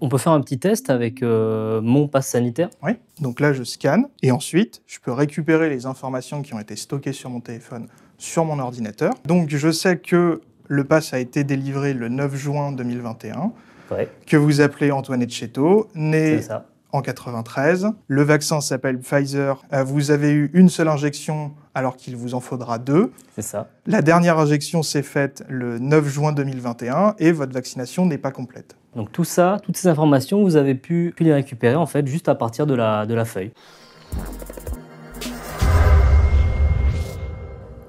On peut faire un petit test avec euh, mon pass sanitaire. Oui, donc là je scanne et ensuite je peux récupérer les informations qui ont été stockées sur mon téléphone sur mon ordinateur. Donc je sais que le pass a été délivré le 9 juin 2021, que vous appelez Antoine Etcheto, né en 93. Le vaccin s'appelle Pfizer. Euh, vous avez eu une seule injection alors qu'il vous en faudra deux. C'est ça. La dernière injection s'est faite le 9 juin 2021 et votre vaccination n'est pas complète. Donc tout ça, toutes ces informations, vous avez pu, les récupérer en fait juste à partir de la, de la feuille.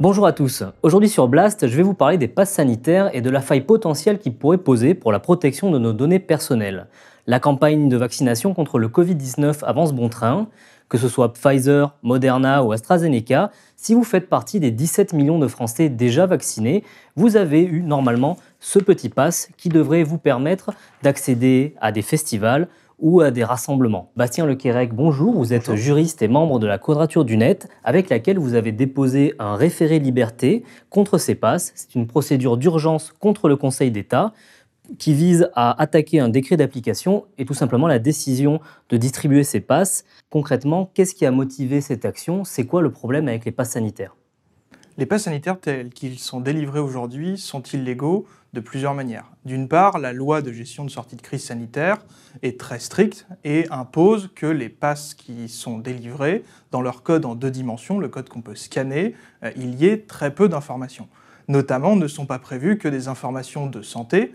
Bonjour à tous. Aujourd'hui sur Blast, je vais vous parler des passes sanitaires et de la faille potentielle qu'ils pourraient poser pour la protection de nos données personnelles. La campagne de vaccination contre le Covid-19 avance bon train que ce soit Pfizer, Moderna ou AstraZeneca, si vous faites partie des 17 millions de Français déjà vaccinés, vous avez eu normalement ce petit pass qui devrait vous permettre d'accéder à des festivals ou à des rassemblements. Bastien Lequerec, bonjour, vous êtes juriste et membre de la Quadrature du Net, avec laquelle vous avez déposé un référé liberté contre ces passes. C'est une procédure d'urgence contre le Conseil d'État qui vise à attaquer un décret d'application et tout simplement la décision de distribuer ces passes. Concrètement, qu'est-ce qui a motivé cette action? C'est quoi le problème avec les passes sanitaires? Les passes sanitaires tels qu'ils sont délivrés aujourd'hui sont illégaux de plusieurs manières. D'une part, la loi de gestion de sortie de crise sanitaire est très stricte et impose que les passes qui sont délivrées, dans leur code en deux dimensions, le code qu'on peut scanner, euh, il y ait très peu d'informations. Notamment, ne sont pas prévues que des informations de santé,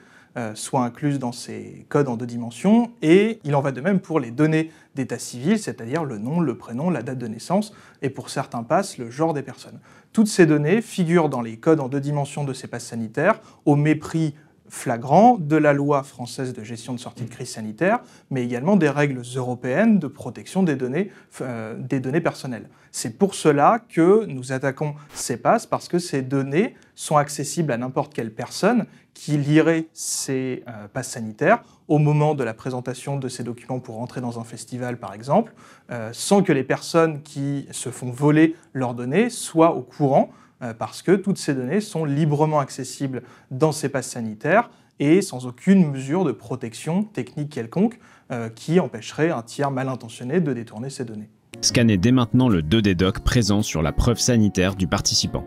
soient incluses dans ces codes en deux dimensions, et il en va de même pour les données d'état civil, c'est-à-dire le nom, le prénom, la date de naissance, et pour certains passes, le genre des personnes. Toutes ces données figurent dans les codes en deux dimensions de ces passes sanitaires, au mépris flagrant de la loi française de gestion de sortie de crise sanitaire, mais également des règles européennes de protection des données, euh, des données personnelles. C'est pour cela que nous attaquons ces passes, parce que ces données sont accessibles à n'importe quelle personne qui lirait ces euh, passes sanitaires au moment de la présentation de ces documents pour entrer dans un festival, par exemple, euh, sans que les personnes qui se font voler leurs données soient au courant, euh, parce que toutes ces données sont librement accessibles dans ces passes sanitaires et sans aucune mesure de protection technique quelconque qui empêcherait un tiers mal intentionné de détourner ces données. Scannez dès maintenant le 2D doc présent sur la preuve sanitaire du participant.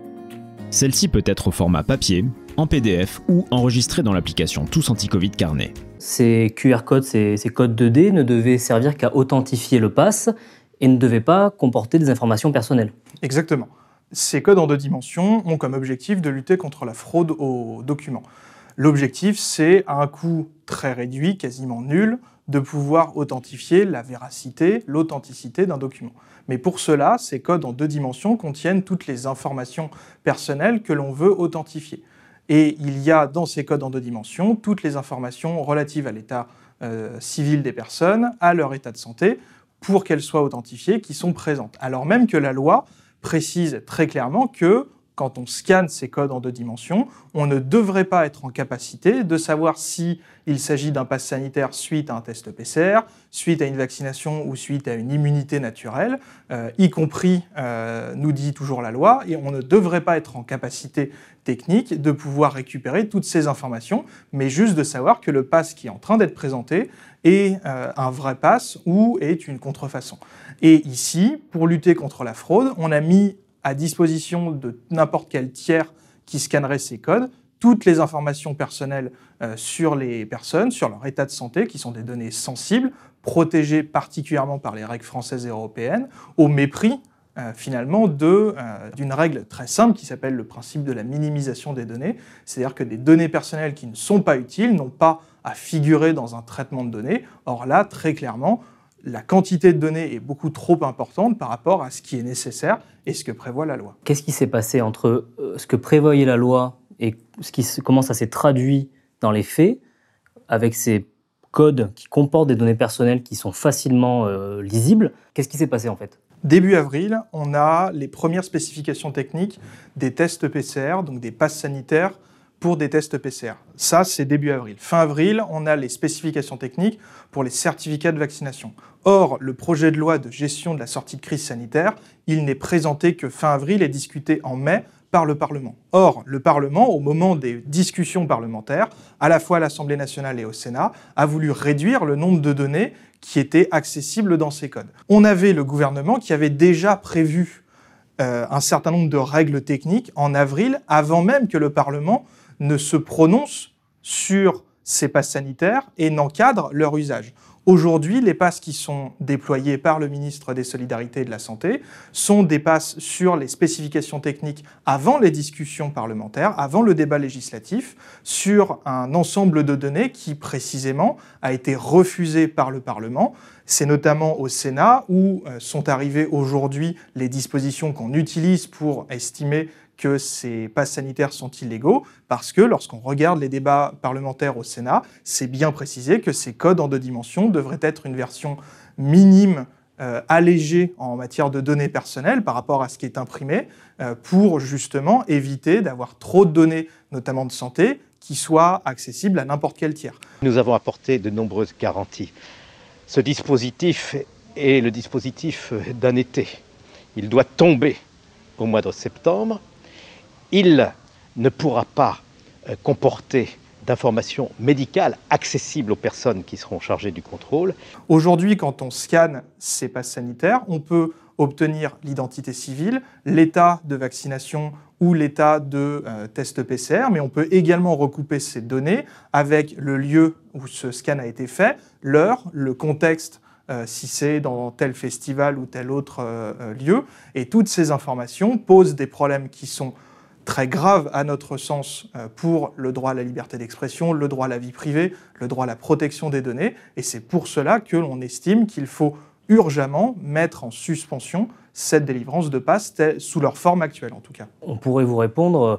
Celle-ci peut être au format papier, en PDF ou enregistrée dans l'application Tous Anti-Covid Carnet. Ces QR codes, ces, codes 2D ne devaient servir qu'à authentifier le pass et ne devaient pas comporter des informations personnelles. Exactement. Ces codes en deux dimensions ont comme objectif de lutter contre la fraude aux documents. L'objectif, c'est à un coût très réduit, quasiment nul, de pouvoir authentifier la véracité, l'authenticité d'un document. Mais pour cela, ces codes en deux dimensions contiennent toutes les informations personnelles que l'on veut authentifier. Et il y a dans ces codes en deux dimensions toutes les informations relatives à l'état euh, civil des personnes, à leur état de santé, pour qu'elles soient authentifiées, qui sont présentes. Alors même que la loi précise très clairement que quand on scanne ces codes en deux dimensions, on ne devrait pas être en capacité de savoir si il s'agit d'un pass sanitaire suite à un test PCR, suite à une vaccination ou suite à une immunité naturelle, euh, y compris, euh, nous dit toujours la loi, et on ne devrait pas être en capacité technique de pouvoir récupérer toutes ces informations, mais juste de savoir que le pass qui est en train d'être présenté est euh, un vrai pass ou est une contrefaçon. Et ici, pour lutter contre la fraude, on a mis à disposition de n'importe quel tiers qui scannerait ces codes toutes les informations personnelles euh, sur les personnes, sur leur état de santé, qui sont des données sensibles, protégées particulièrement par les règles françaises et européennes, au mépris euh, finalement euh, d'une règle très simple qui s'appelle le principe de la minimisation des données, c'est-à-dire que des données personnelles qui ne sont pas utiles n'ont pas à figurer dans un traitement de données. Or là, très clairement, la quantité de données est beaucoup trop importante par rapport à ce qui est nécessaire et ce que prévoit la loi. Qu'est-ce qui s'est passé entre euh, ce que prévoyait la loi et ce qui, comment ça s'est traduit dans les faits avec ces codes qui comportent des données personnelles qui sont facilement euh, lisibles? Qu'est-ce qui s'est passé en fait? Début avril, on a les premières spécifications techniques des tests PCR, donc des passes sanitaires pour des tests PCR. Ça, c'est début avril. Fin avril, on a les spécifications techniques pour les certificats de vaccination. Or, le projet de loi de gestion de la sortie de crise sanitaire, il n'est présenté que fin avril et discuté en mai par le Parlement. Or, le Parlement, au moment des discussions parlementaires, à la fois à l'Assemblée nationale et au Sénat, a voulu réduire le nombre de données qui étaient accessibles dans ces codes. On avait le gouvernement qui avait déjà prévu euh, un certain nombre de règles techniques en avril, avant même que le Parlement ne se prononce sur ces passes sanitaires et n'encadre leur usage. Aujourd'hui, les passes qui sont déployées par le ministre des Solidarités et de la Santé sont des passes sur les spécifications techniques avant les discussions parlementaires, avant le débat législatif, sur un ensemble de données qui précisément a été refusé par le Parlement. C'est notamment au Sénat où euh, sont arrivées aujourd'hui les dispositions qu'on utilise pour estimer que ces passes sanitaires sont illégaux, parce que lorsqu'on regarde les débats parlementaires au Sénat, c'est bien précisé que ces codes en deux dimensions devraient être une version minime euh, allégée en matière de données personnelles par rapport à ce qui est imprimé, euh, pour justement éviter d'avoir trop de données, notamment de santé, qui soient accessibles à n'importe quel tiers. Nous avons apporté de nombreuses garanties. Ce dispositif est le dispositif d'un été. Il doit tomber au mois de septembre il ne pourra pas euh, comporter d'informations médicales accessibles aux personnes qui seront chargées du contrôle. Aujourd'hui, quand on scanne ces passes sanitaires, on peut obtenir l'identité civile, l'état de vaccination ou l'état de euh, test PCR, mais on peut également recouper ces données avec le lieu où ce scan a été fait, l'heure, le contexte euh, si c'est dans tel festival ou tel autre lieu. Et toutes ces informations posent des problèmes qui sont très grave à notre sens euh, pour le droit à la liberté d'expression, le droit à la vie privée, le droit à la protection des données. Et c'est pour cela que l'on estime qu'il faut urgemment mettre en suspension cette délivrance de passe sous leur forme actuelle en tout cas. On pourrait vous répondre euh,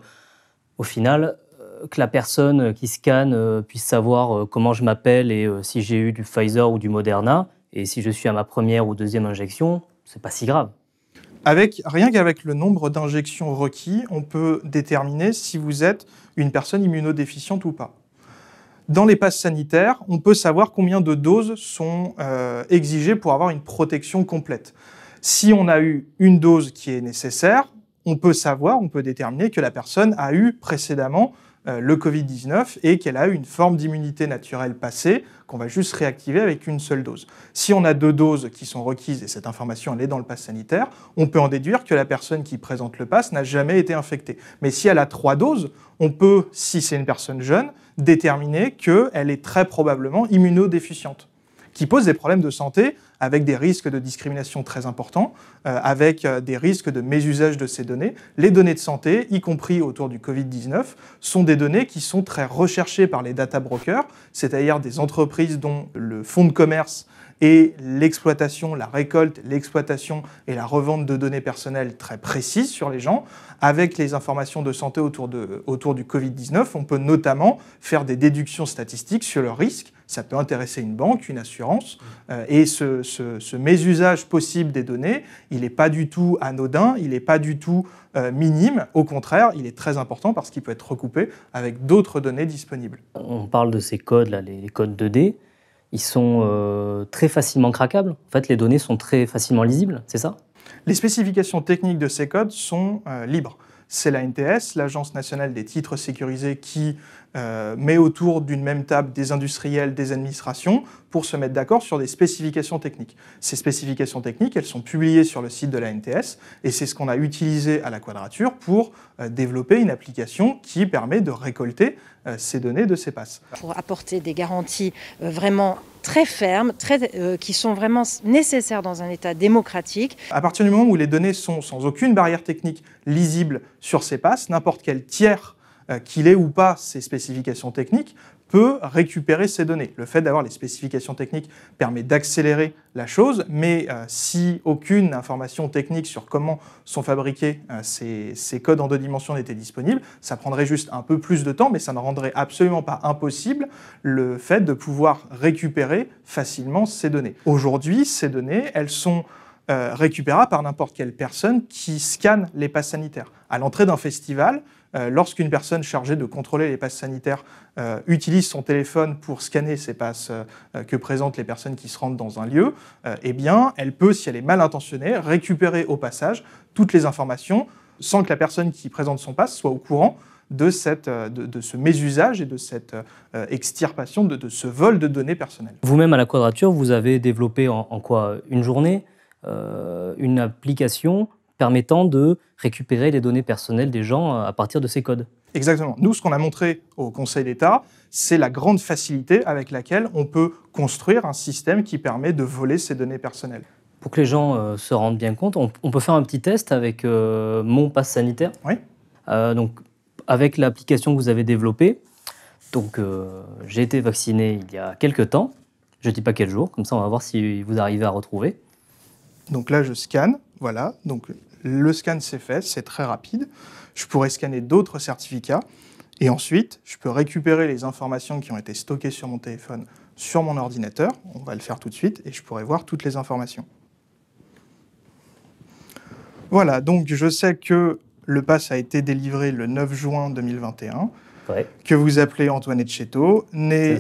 au final euh, que la personne qui scanne puisse savoir comment je m'appelle et si j'ai eu du Pfizer ou du Moderna et si je suis à ma première ou deuxième injection, c'est pas si grave. Rien qu'avec le nombre d'injections requis, on peut déterminer si vous êtes une personne immunodéficiente ou pas. Dans les passes sanitaires, on peut savoir combien de doses sont euh, exigées pour avoir une protection complète. Si on a eu une dose qui est nécessaire, on peut savoir, on peut déterminer que la personne a eu précédemment le Covid-19 et qu'elle a une forme d'immunité naturelle passée qu'on va juste réactiver avec une seule dose. Si on a deux doses qui sont requises, et cette information elle est dans le pass sanitaire, on peut en déduire que la personne qui présente le pass n'a jamais été infectée. Mais si elle a trois doses, on peut, si c'est une personne jeune, déterminer qu'elle est très probablement immunodéficiente qui pose des problèmes de santé avec des risques de discrimination très importants, euh, avec euh, des risques de mésusage de ces données. Les données de santé, y compris autour du Covid-19, sont des données qui sont très recherchées par les data brokers, c'est-à-dire des entreprises dont le fonds de commerce et l'exploitation, la récolte, l'exploitation et la revente de données personnelles très précises sur les gens. Avec les informations de santé autour, du Covid-19, on peut notamment faire des déductions statistiques sur le risque. Ça peut intéresser une banque, une assurance. Euh, et ce, ce, mésusage possible des données, il n'est pas du tout anodin, il n'est pas du tout euh, minime. Au contraire, il est très important parce qu'il peut être recoupé avec d'autres données disponibles. On parle de ces codes, là, les, codes 2D ils sont euh, très facilement craquables. En fait, les données sont très facilement lisibles, c'est ça? Les spécifications techniques de ces codes sont euh, libres. C'est la NTS, l'Agence nationale des titres sécurisés, qui euh, met autour d'une même table des industriels, des administrations, pour se mettre d'accord sur des spécifications techniques. Ces spécifications techniques, elles sont publiées sur le site de la NTS, et c'est ce qu'on a utilisé à la Quadrature pour développer une application qui permet de récolter ces données de ces passes. Pour apporter des garanties euh, vraiment très fermes, très, euh, qui sont vraiment nécessaires dans un État démocratique. À partir du moment où les données sont sans aucune barrière technique lisible sur ces passes, n'importe quel tiers qu'il ait ou pas ces spécifications techniques peut récupérer ces données. Le fait d'avoir les spécifications techniques permet d'accélérer la chose, mais euh, si aucune information technique sur comment sont fabriqués euh, ces, codes en deux dimensions n'était disponible, ça prendrait juste un peu plus de temps, mais ça ne rendrait absolument pas impossible le fait de pouvoir récupérer facilement ces données. Aujourd'hui, ces données, elles sont euh, récupérables par n'importe quelle personne qui scanne les passes sanitaires. À l'entrée d'un festival, lorsqu'une personne chargée de contrôler les passes sanitaires euh, utilise son téléphone pour scanner ces passes euh, que présentent les personnes qui se rendent dans un lieu, eh bien, elle peut, si elle est mal intentionnée, récupérer au passage toutes les informations sans que la personne qui présente son passe soit au courant de, cette, de, ce mésusage et de cette extirpation, de, ce vol de données personnelles. Vous-même, à la Quadrature, vous avez développé en quoi? Une journée? Une application? Permettant de récupérer les données personnelles des gens euh, à partir de ces codes. Exactement. Nous, ce qu'on a montré au Conseil d'État, c'est la grande facilité avec laquelle on peut construire un système qui permet de voler ces données personnelles. Pour que les gens euh, se rendent bien compte, on, peut faire un petit test avec euh, mon pass sanitaire. Oui. donc, avec l'application que vous avez développée. Donc, j'ai été vacciné il y a quelques temps. Je ne dis pas quel jour, comme ça on va voir si vous arrivez à retrouver. Donc là, je scanne. Voilà. Donc le scan s'est fait, c'est très rapide. Je pourrais scanner d'autres certificats. Et ensuite, je peux récupérer les informations qui ont été stockées sur mon téléphone sur mon ordinateur. On va le faire tout de suite et je pourrais voir toutes les informations. Voilà, donc je sais que le pass a été délivré le 9 juin 2021, que vous appelez Antoine Etcheto, né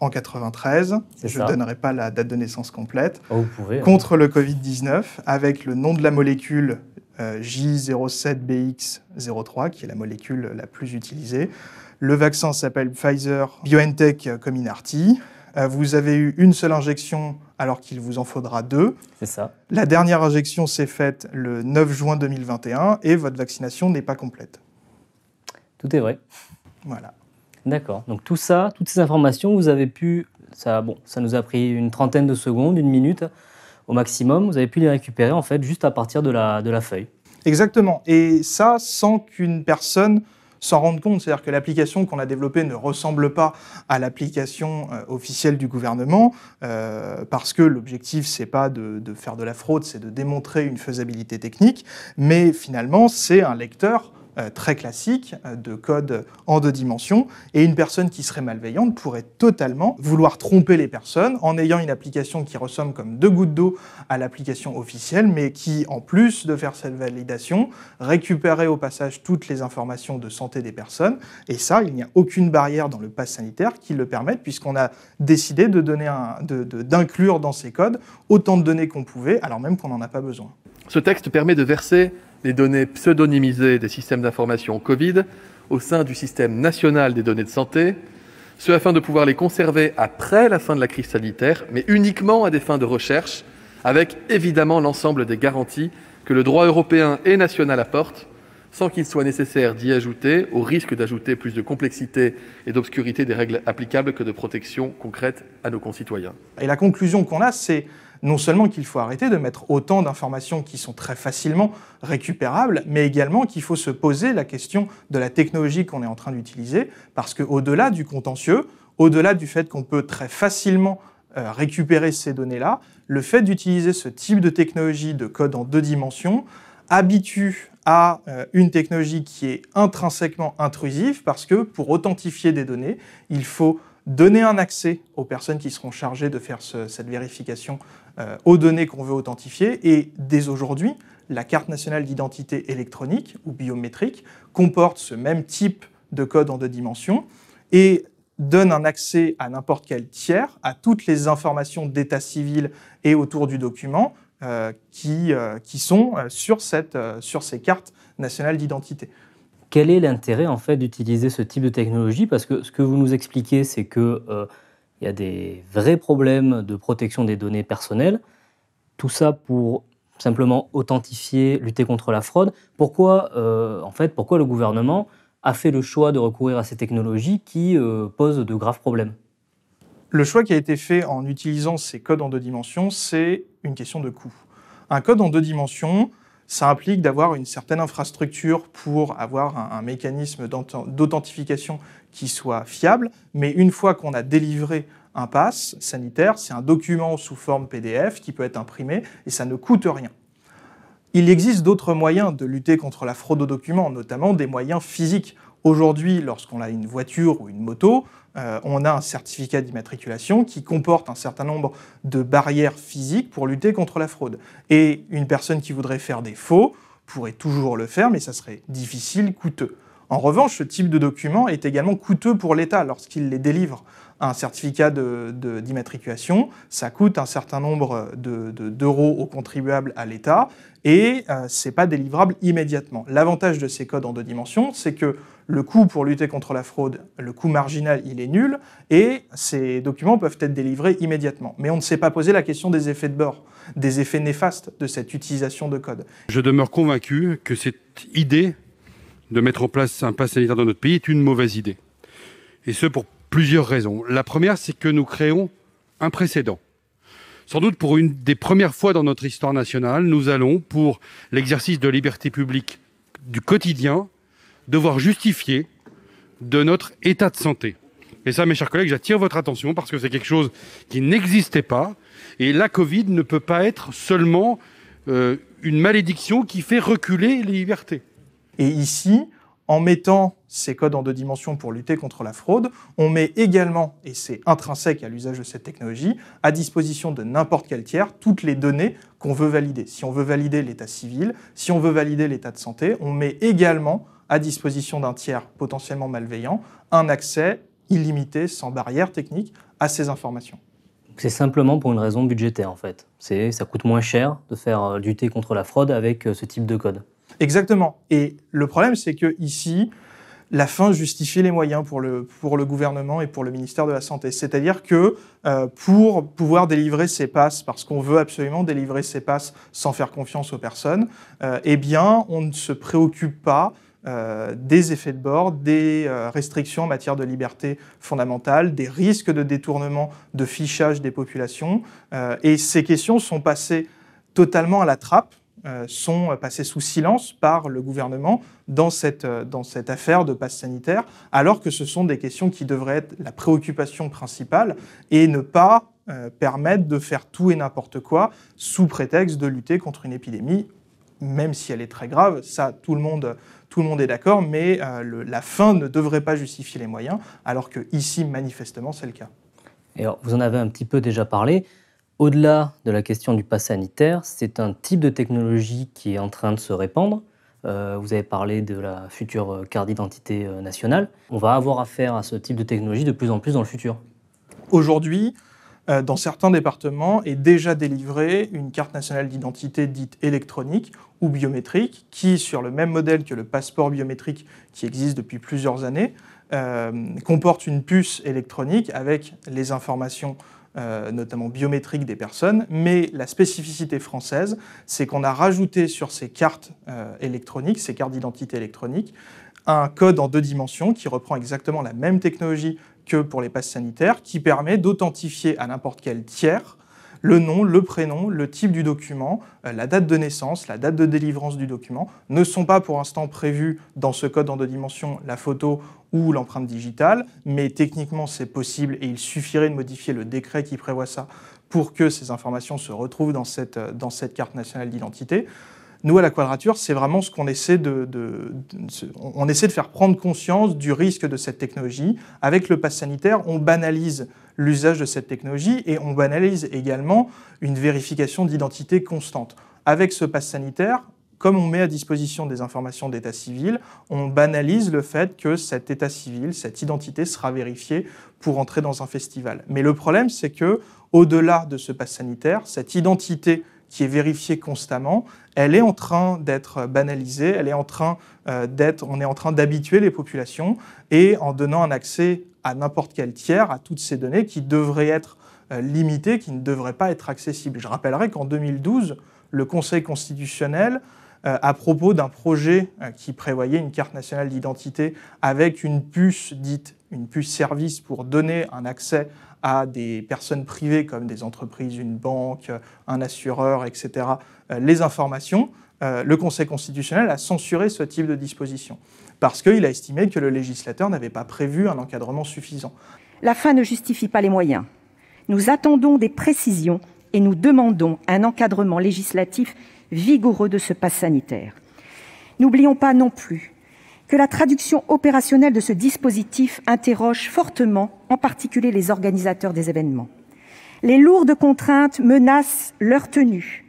en 93. Je ne donnerai pas la date de naissance complète. Oh, vous pouvez, hein. contre le Covid-19, avec le nom de la molécule euh, J07BX03, qui est la molécule la plus utilisée. Le vaccin s'appelle Pfizer BioNTech Comirnaty. Euh, vous avez eu une seule injection alors qu'il vous en faudra deux. C'est ça. La dernière injection s'est faite le 9 juin 2021 et votre vaccination n'est pas complète. Tout est vrai. Voilà. D'accord. Donc tout ça, toutes ces informations, vous avez pu, ça, bon, ça nous a pris une trentaine de secondes, une minute au maximum. Vous avez pu les récupérer en fait juste à partir de la, de la feuille. Exactement. Et ça sans qu'une personne s'en rende compte. C'est-à-dire que l'application qu'on a développée ne ressemble pas à l'application euh, officielle du gouvernement, euh, parce que l'objectif, c'est pas de, de, faire de la fraude, c'est de démontrer une faisabilité technique, mais finalement, c'est un lecteur euh, très classique euh, de code en deux dimensions. Et une personne qui serait malveillante pourrait totalement vouloir tromper les personnes en ayant une application qui ressemble comme deux gouttes d'eau à l'application officielle, mais qui, en plus de faire cette validation, récupérait au passage toutes les informations de santé des personnes. Et ça, il n'y a aucune barrière dans le pass sanitaire qui le permette, puisqu'on a décidé de d'inclure dans ces codes autant de données qu'on pouvait, alors même qu'on n'en a pas besoin. Ce texte permet de verser les données pseudonymisées des systèmes d'information Covid au sein du système national des données de santé, ce afin de pouvoir les conserver après la fin de la crise sanitaire, mais uniquement à des fins de recherche, avec évidemment l'ensemble des garanties que le droit européen et national apporte, sans qu'il soit nécessaire d'y ajouter, au risque d'ajouter plus de complexité et d'obscurité des règles applicables que de protection concrète à nos concitoyens. Et la conclusion qu'on a, c'est non seulement qu'il faut arrêter de mettre autant d'informations qui sont très facilement récupérables, mais également qu'il faut se poser la question de la technologie qu'on est en train d'utiliser, parce qu'au-delà du contentieux, au-delà du fait qu'on peut très facilement euh, récupérer ces données-là, le fait d'utiliser ce type de technologie de code en deux dimensions habitue à euh, une technologie qui est intrinsèquement intrusive, parce que pour authentifier des données, il faut donner un accès aux personnes qui seront chargées de faire cette vérification aux données qu'on veut authentifier. Et dès aujourd'hui, la carte nationale d'identité électronique ou biométrique comporte ce même type de code en deux dimensions et donne un accès à n'importe quel tiers à toutes les informations d'état civil et autour du document euh, qui, euh, qui sont sur, cette, sur ces cartes nationales d'identité. Quel est l'intérêt en fait d'utiliser ce type de technologie? Parce que ce que vous nous expliquez, c'est que euh, il y a des vrais problèmes de protection des données personnelles. Tout ça pour simplement authentifier, lutter contre la fraude. Pourquoi, euh, en fait, pourquoi le gouvernement a fait le choix de recourir à ces technologies qui euh, posent de graves problèmes? Le choix qui a été fait en utilisant ces codes en deux dimensions, c'est une question de coût. Un code en deux dimensions, ça implique d'avoir une certaine infrastructure pour avoir un, mécanisme d'authentification qui soit fiable, mais une fois qu'on a délivré un pass sanitaire, c'est un document sous forme PDF qui peut être imprimé et ça ne coûte rien. Il existe d'autres moyens de lutter contre la fraude aux documents, notamment des moyens physiques. Aujourd'hui, lorsqu'on a une voiture ou une moto, euh, on a un certificat d'immatriculation qui comporte un certain nombre de barrières physiques pour lutter contre la fraude. Et une personne qui voudrait faire des faux pourrait toujours le faire, mais ça serait difficile, coûteux. En revanche, ce type de document est également coûteux pour l'État lorsqu'il les délivre. Un certificat d'immatriculation, ça coûte un certain nombre d'euros aux contribuables à l'État et euh, ce n'est pas délivrable immédiatement. L'avantage de ces codes en deux dimensions, c'est que le coût pour lutter contre la fraude, le coût marginal, il est nul, et ces documents peuvent être délivrés immédiatement. Mais on ne s'est pas posé la question des effets de bord, des effets néfastes de cette utilisation de code. Je demeure convaincu que cette idée de mettre en place un pass sanitaire dans notre pays est une mauvaise idée. Et ce, pour plusieurs raisons. La première, c'est que nous créons un précédent. Sans doute pour une des premières fois dans notre histoire nationale, nous allons, pour l'exercice de liberté publique du quotidien, devoir justifier de notre état de santé. Et ça, mes chers collègues, j'attire votre attention parce que c'est quelque chose qui n'existait pas. Et la Covid ne peut pas être seulement euh, une malédiction qui fait reculer les libertés. Et ici, en mettant ces codes en deux dimensions pour lutter contre la fraude, on met également, et c'est intrinsèque à l'usage de cette technologie, à disposition de n'importe quel tiers toutes les données qu'on veut valider. Si on veut valider l'état civil, si on veut valider l'état de santé, on met également à disposition d'un tiers potentiellement malveillant un accès illimité, sans barrière technique, à ces informations. C'est simplement pour une raison budgétaire en fait. C'est ça coûte moins cher de faire euh, lutter contre la fraude avec euh, ce type de code. Exactement. Et le problème, c'est que ici, la fin justifie les moyens pour le, pour le gouvernement et pour le ministère de la Santé. C'est-à-dire que euh, pour pouvoir délivrer ces passes, parce qu'on veut absolument délivrer ces passes sans faire confiance aux personnes, euh, eh bien, on ne se préoccupe pas euh, des effets de bord, des restrictions en matière de liberté fondamentale, des risques de détournement de fichage des populations. et ces questions sont passées totalement à la trappe euh, sont passés sous silence par le gouvernement dans cette, euh, dans cette affaire de passe sanitaire, alors que ce sont des questions qui devraient être la préoccupation principale et ne pas euh, permettre de faire tout et n'importe quoi sous prétexte de lutter contre une épidémie, même si elle est très grave. Ça, tout le monde, tout le monde est d'accord, mais la fin ne devrait pas justifier les moyens, alors que ici, manifestement, c'est le cas. Et alors, vous en avez un petit peu déjà parlé. Au-delà de la question du pass sanitaire, c'est un type de technologie qui est en train de se répandre. Euh, vous avez parlé de la future euh, carte d'identité euh, nationale. On va avoir affaire à ce type de technologie de plus en plus dans le futur. Aujourd'hui, dans certains départements, est déjà délivrée une carte nationale d'identité dite électronique ou biométrique, qui, sur le même modèle que le passeport biométrique qui existe depuis plusieurs années, comporte une puce électronique avec les informations euh, notamment biométriques des personnes, mais la spécificité française, c'est qu'on a rajouté sur ces cartes euh, électroniques, ces cartes d'identité électroniques, un code en deux dimensions qui reprend exactement la même technologie que pour les passes sanitaires, qui permet d'authentifier à n'importe quel tiers le nom, le prénom, le type du document, euh, la date de naissance, la date de délivrance du document ne sont pas pour l'instant prévus dans ce code en deux dimensions la photo ou l'empreinte digitale, mais techniquement c'est possible et il suffirait de modifier le décret qui prévoit ça pour que ces informations se retrouvent dans cette, euh, dans cette carte nationale d'identité. Nous, à la Quadrature, c'est vraiment ce qu'on essaie de, faire prendre conscience du risque de cette technologie. Avec le pass sanitaire, on banalise l'usage de cette technologie et on banalise également une vérification d'identité constante. Avec ce pass sanitaire, comme on met à disposition des informations d'état civil, on banalise le fait que cet état civil, cette identité sera vérifiée pour entrer dans un festival. Mais le problème, c'est que au-delà de ce pass sanitaire, cette identité qui est vérifiée constamment, elle est en train d'être banalisée, elle est en train euh, d'être, on est en train d'habituer les populations et en donnant un accès à n'importe quel tiers à toutes ces données qui devraient être euh, limitées, qui ne devraient pas être accessibles. Je rappellerai qu'en 2012, le Conseil constitutionnel euh, à propos d'un projet qui prévoyait une carte nationale d'identité avec une puce dite une puce service pour donner un accès à des personnes privées comme des entreprises, une banque, un assureur, etc., euh, les informations, euh, le Conseil constitutionnel a censuré ce type de disposition, parce qu'il a estimé que le législateur n'avait pas prévu un encadrement suffisant. La fin ne justifie pas les moyens. Nous attendons des précisions et nous demandons un encadrement législatif vigoureux de ce pass sanitaire. N'oublions pas non plus que la traduction opérationnelle de ce dispositif interroge fortement, en particulier les organisateurs des événements. Les lourdes contraintes menacent leur tenue,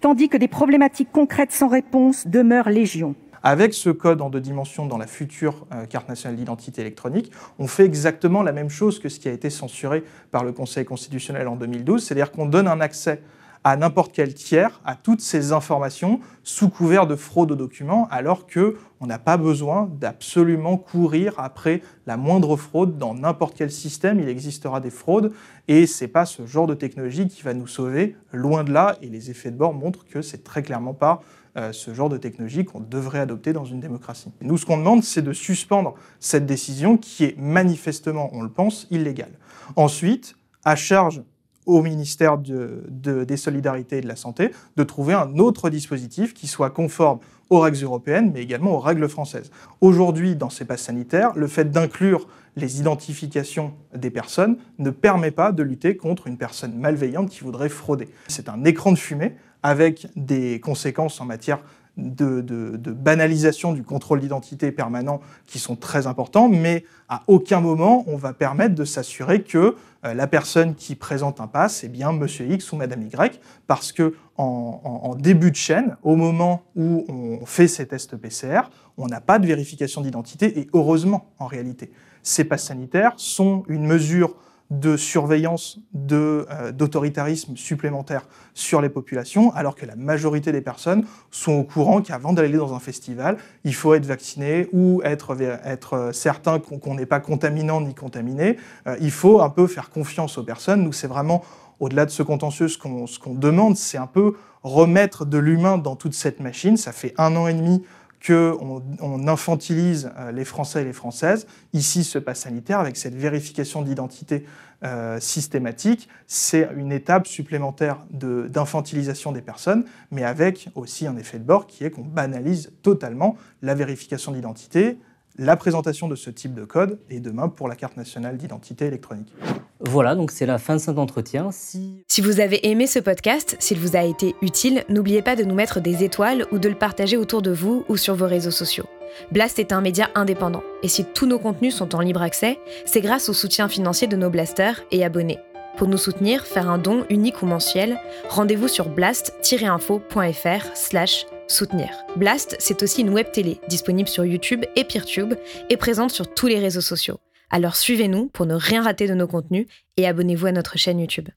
tandis que des problématiques concrètes sans réponse demeurent légion. Avec ce code en deux dimensions dans la future euh, carte nationale d'identité électronique, on fait exactement la même chose que ce qui a été censuré par le Conseil constitutionnel en 2012, c'est-à-dire qu'on donne un accès à n'importe quel tiers à toutes ces informations sous couvert de fraude aux documents, alors que on n'a pas besoin d'absolument courir après la moindre fraude dans n'importe quel système. Il existera des fraudes et c'est pas ce genre de technologie qui va nous sauver, loin de là. Et les effets de bord montrent que c'est très clairement pas euh, ce genre de technologie qu'on devrait adopter dans une démocratie. nous, ce qu'on demande, c'est de suspendre cette décision qui est manifestement, on le pense, illégale. Ensuite, à charge au ministère des Solidarités et de la Santé de trouver un autre dispositif qui soit conforme aux règles européennes, mais également aux règles françaises. Aujourd'hui, dans ces passes sanitaires, le fait d'inclure les identifications des personnes ne permet pas de lutter contre une personne malveillante qui voudrait frauder. C'est un écran de fumée avec des conséquences en matière de, banalisation du contrôle d'identité permanent qui sont très importants, mais à aucun moment on va permettre de s'assurer que euh, la personne qui présente un pass est bien Monsieur X ou Madame Y, parce que en, début de chaîne, au moment où on fait ces tests PCR, on n'a pas de vérification d'identité, et heureusement en réalité. Ces passes sanitaires sont une mesure de surveillance, euh, d'autoritarisme supplémentaire sur les populations, alors que la majorité des personnes sont au courant qu'avant d'aller dans un festival, il faut être vacciné ou être, certain qu'on n'est pas contaminant ni contaminé. Euh, il faut un peu faire confiance aux personnes. Nous, c'est vraiment, au-delà de ce contentieux, ce qu'on demande, c'est un peu remettre de l'humain dans toute cette machine. Ça fait un an et demi qu'on on infantilise euh, les Français et les Françaises. Ici, ce pass sanitaire, avec cette vérification d'identité euh, systématique, c'est une étape supplémentaire d'infantilisation des personnes, mais avec aussi un effet de bord qui est qu'on banalise totalement la vérification d'identité, la présentation de ce type de code et demain pour la carte nationale d'identité électronique. Voilà, donc c'est la fin de cet entretien. Si... si vous avez aimé ce podcast, s'il vous a été utile, n'oubliez pas de nous mettre des étoiles ou de le partager autour de vous ou sur vos réseaux sociaux. Blast est un média indépendant, et si tous nos contenus sont en libre accès, c'est grâce au soutien financier de nos blasters et abonnés. Pour nous soutenir, faire un don unique ou mensuel, rendez-vous sur blast-info.fr slash soutenir. Blast, c'est aussi une web télé disponible sur YouTube et Peertube et présente sur tous les réseaux sociaux. Alors suivez-nous pour ne rien rater de nos contenus et abonnez-vous à notre chaîne YouTube.